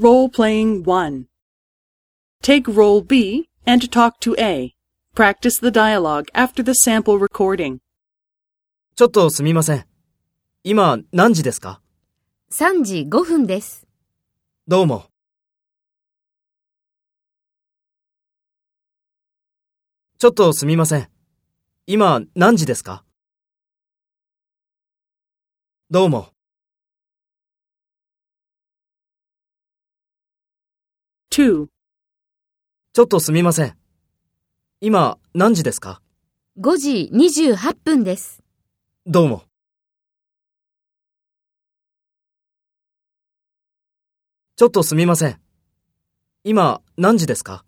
Role playing 1. Take role B and talk to A. Practice the dialogue after the sample recording. ちょっとすみません。今何時ですか3時5分です。どうも。ちょっとすみません。今何時ですかどうも。2. ちょっとすみません。今何時ですか？5時28分です。どうも。ちょっとすみません。今何時ですか？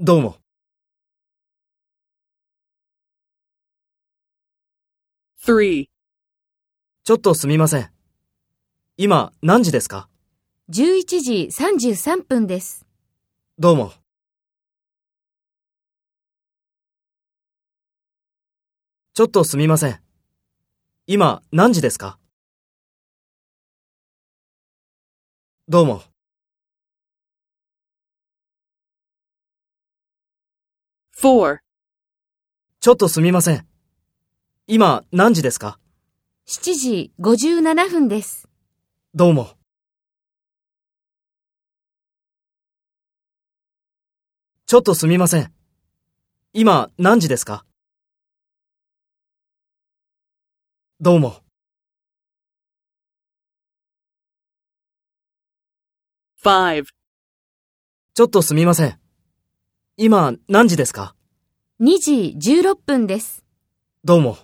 どうも。3. ちょっとすみません。今何時ですか？11時33分です。どうも。ちょっとすみません。今何時ですか？どうも。4. ちょっとすみません。今何時ですか？7時57分です。どうも。ちょっとすみません。今何時ですか？どうも。5. ちょっとすみません。今何時ですか？2時16分です。どうも。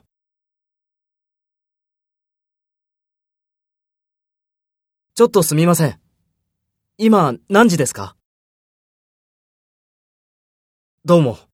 ちょっとすみません。今何時ですか？どうも。